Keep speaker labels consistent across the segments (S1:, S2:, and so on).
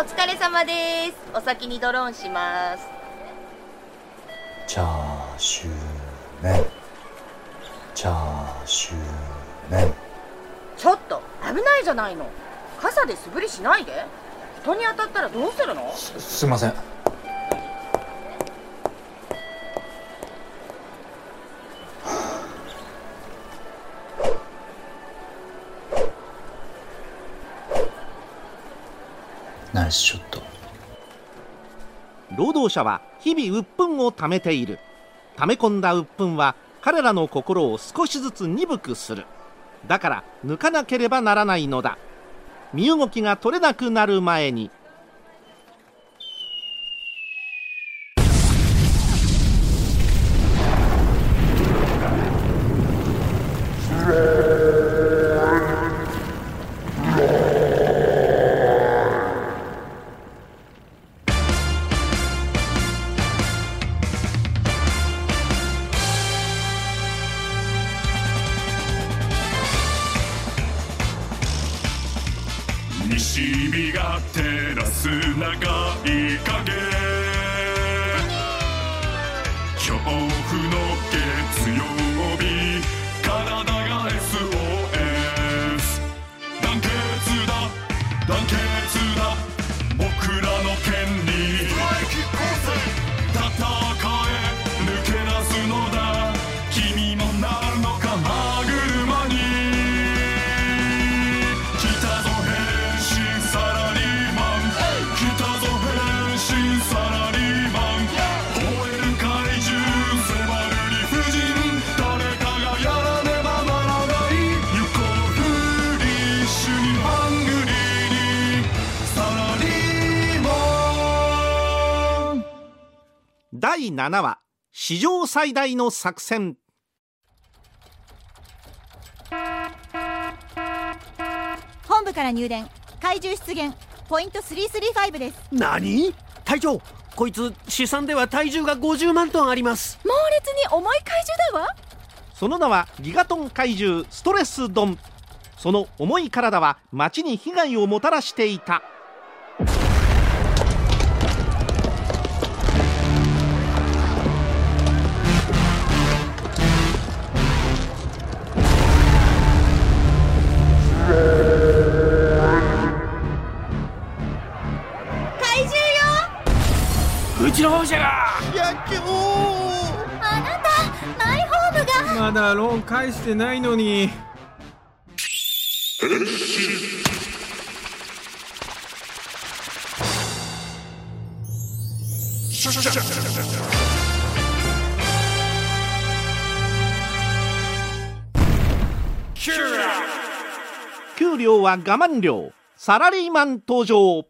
S1: お疲れ様です。お先にドローンします。
S2: チャーシュー麺。チャーシュー麺。
S1: ちょっと危ないじゃないの。傘で素振りしないで。人に当たったらどうするの？
S2: すすいませんナイスショット。
S3: 労働者は日々鬱憤をためている。溜め込んだ鬱憤は彼らの心を少しずつ鈍くする。だから抜かなければならないのだ。身動きが取れなくなる前に
S4: 西日が照らす長い影。恐怖の月曜日。体が SOS 団結だ。団結。
S3: 第7話史上最大の作戦。
S5: 本部から入電怪獣出現ポイント335です。
S6: 何？隊長こいつ試算では体重が50万トンあります。
S5: 猛烈に重い怪獣だわ。
S3: その名はギガトン怪獣ストレスドン。その重い体は町に被害をもたらしていた
S6: ちの本社が。
S5: あなたマイホームが。
S7: まだローン返してないのに。
S3: 給料は我慢料。サラリーマン登場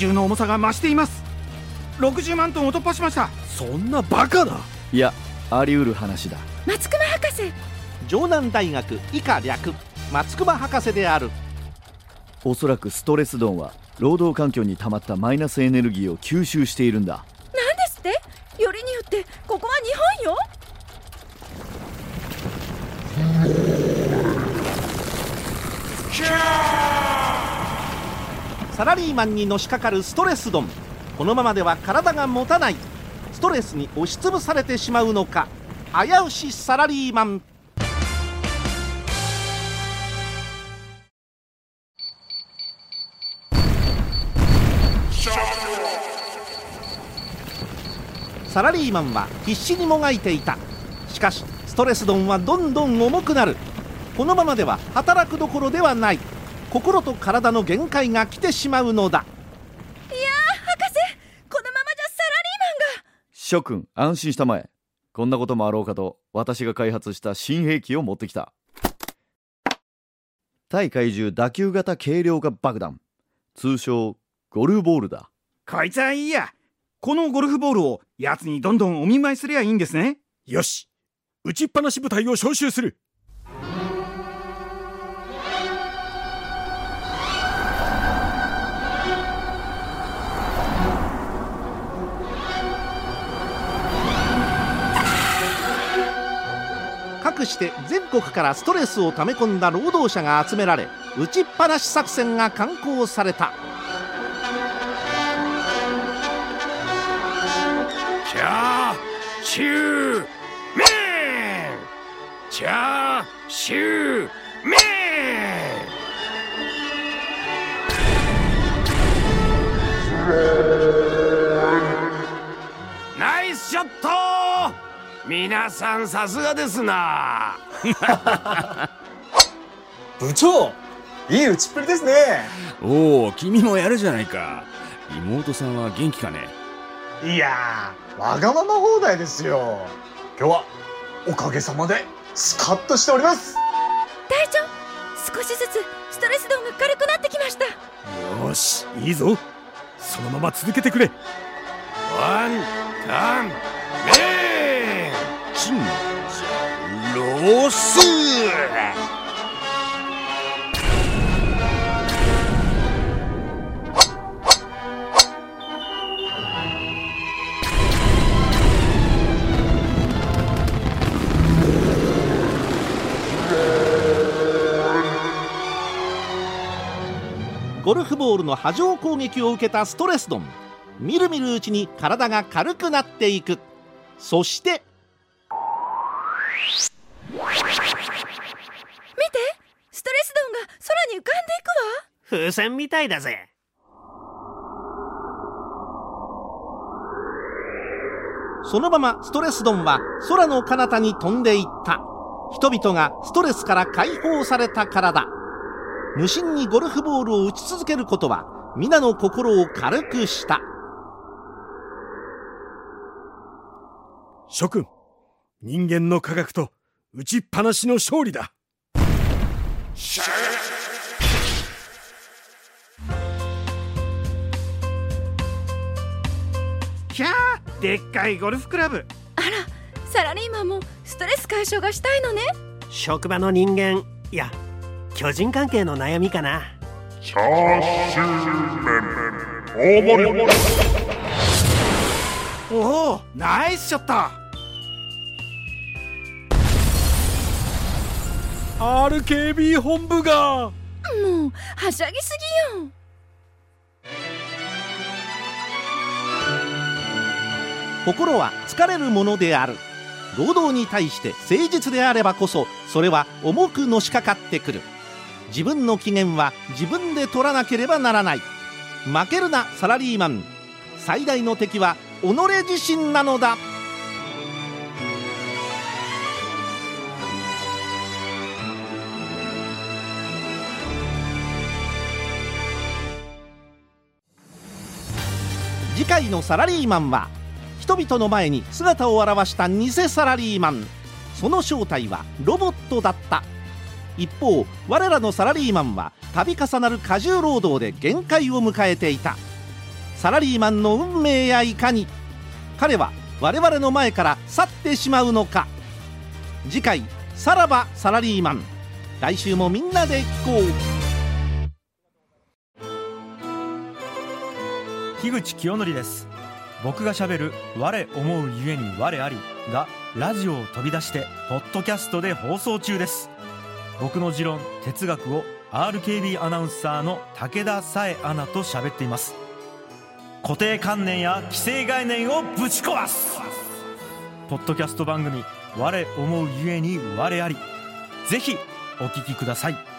S7: 怪獣の重さが増しています。60万トンを突破しました。
S6: そんなバカな？い
S8: やあり得る話だ。
S5: 松隈博士。
S3: 城南大学以下略。松隈博士である。
S8: おそらくストレスドンは労働環境に溜まったマイナスエネルギーを吸収しているんだ。
S5: なんですって？よりによってここは日本よ
S3: サラリーマンにのしかかるストレス丼。このままでは体が持たない。ストレスに押しつぶされてしまうのか。危うしサラリーマン。サラリーマンは必死にもがいていた。しかしストレス丼はどんどん重くなる。このままでは働くどころではない。心と体の限界が来てしまうのだ。
S5: いやー博士このままじゃサラリーマンが。
S8: 諸君安心したまえ。こんなこともあろうかと私が開発した新兵器を持ってきた。対怪獣打球型軽量化爆弾。通称ゴルボールだ。
S7: こいつはいいや。このゴルフボールを奴にどんどんお見舞いすりゃいいんですね。
S4: よし。打ちっぱなし部隊を招集する
S3: かくして全国からストレスを溜め込んだ労働者が集められ打ちっぱなし作戦が敢行された。
S4: チャーシューメンチャーシューメン。ナイスショット皆さんさすがですな。
S9: 部長いい打ちっぷりですね。
S10: おお君もやるじゃないか。妹さんは元気かね？
S9: いやーわがまま放題ですよ。今日はおかげさまでスカッとしております。
S5: 隊長少しずつストレス度が軽くなってきました。
S4: よしいいぞ。そのまま続けてくれ。ワンタンメ
S3: ゴルフボールの波状攻撃を受けたストレスドンみるみるうちに体が軽くなっていく。そして
S5: に浮かんでいくわ。
S6: 風船みたいだぜ。
S3: そのままストレスドンは空の彼方に飛んでいった。人々がストレスから解放されたからだ。無心にゴルフボールを打ち続けることは皆の心を軽くした。
S4: 諸君人間の科学と打ちっぱなしの勝利だ
S7: キャーでっかいゴルフクラブ。
S5: あらサラリーマンもストレス解消がしたいのね。
S6: 職場の人間いや巨人関係の悩みかな。
S4: チャーシューメン大盛り
S7: おおナイスショット。
S4: RKB 本部が。
S5: もうはしゃぎすぎよ
S3: 心は疲れるものである。労働に対して誠実であればこそそれは重くのしかかってくる。自分の機嫌は自分で取らなければならない。負けるなサラリーマン。最大の敵は己自身なのだ。次回のサラリーマンは人々の前に姿を現した偽サラリーマン。その正体はロボットだった。一方我らのサラリーマンは度重なる過重労働で限界を迎えていた。サラリーマンの運命やいかに彼は我々の前から去ってしまうのか。次回「さらばサラリーマン」来週もみんなで聞こう。
S11: 樋口清則です。僕がしゃべる「我思うゆえに我あり」がラジオを飛び出してポッドキャストで放送中です。僕の持論哲学を RKB アナウンサーの武田紗恵アナと喋っています。固定観念や既成概念をぶち壊す。ポッドキャスト番組「我思うゆえに我あり」ぜひお聞きください。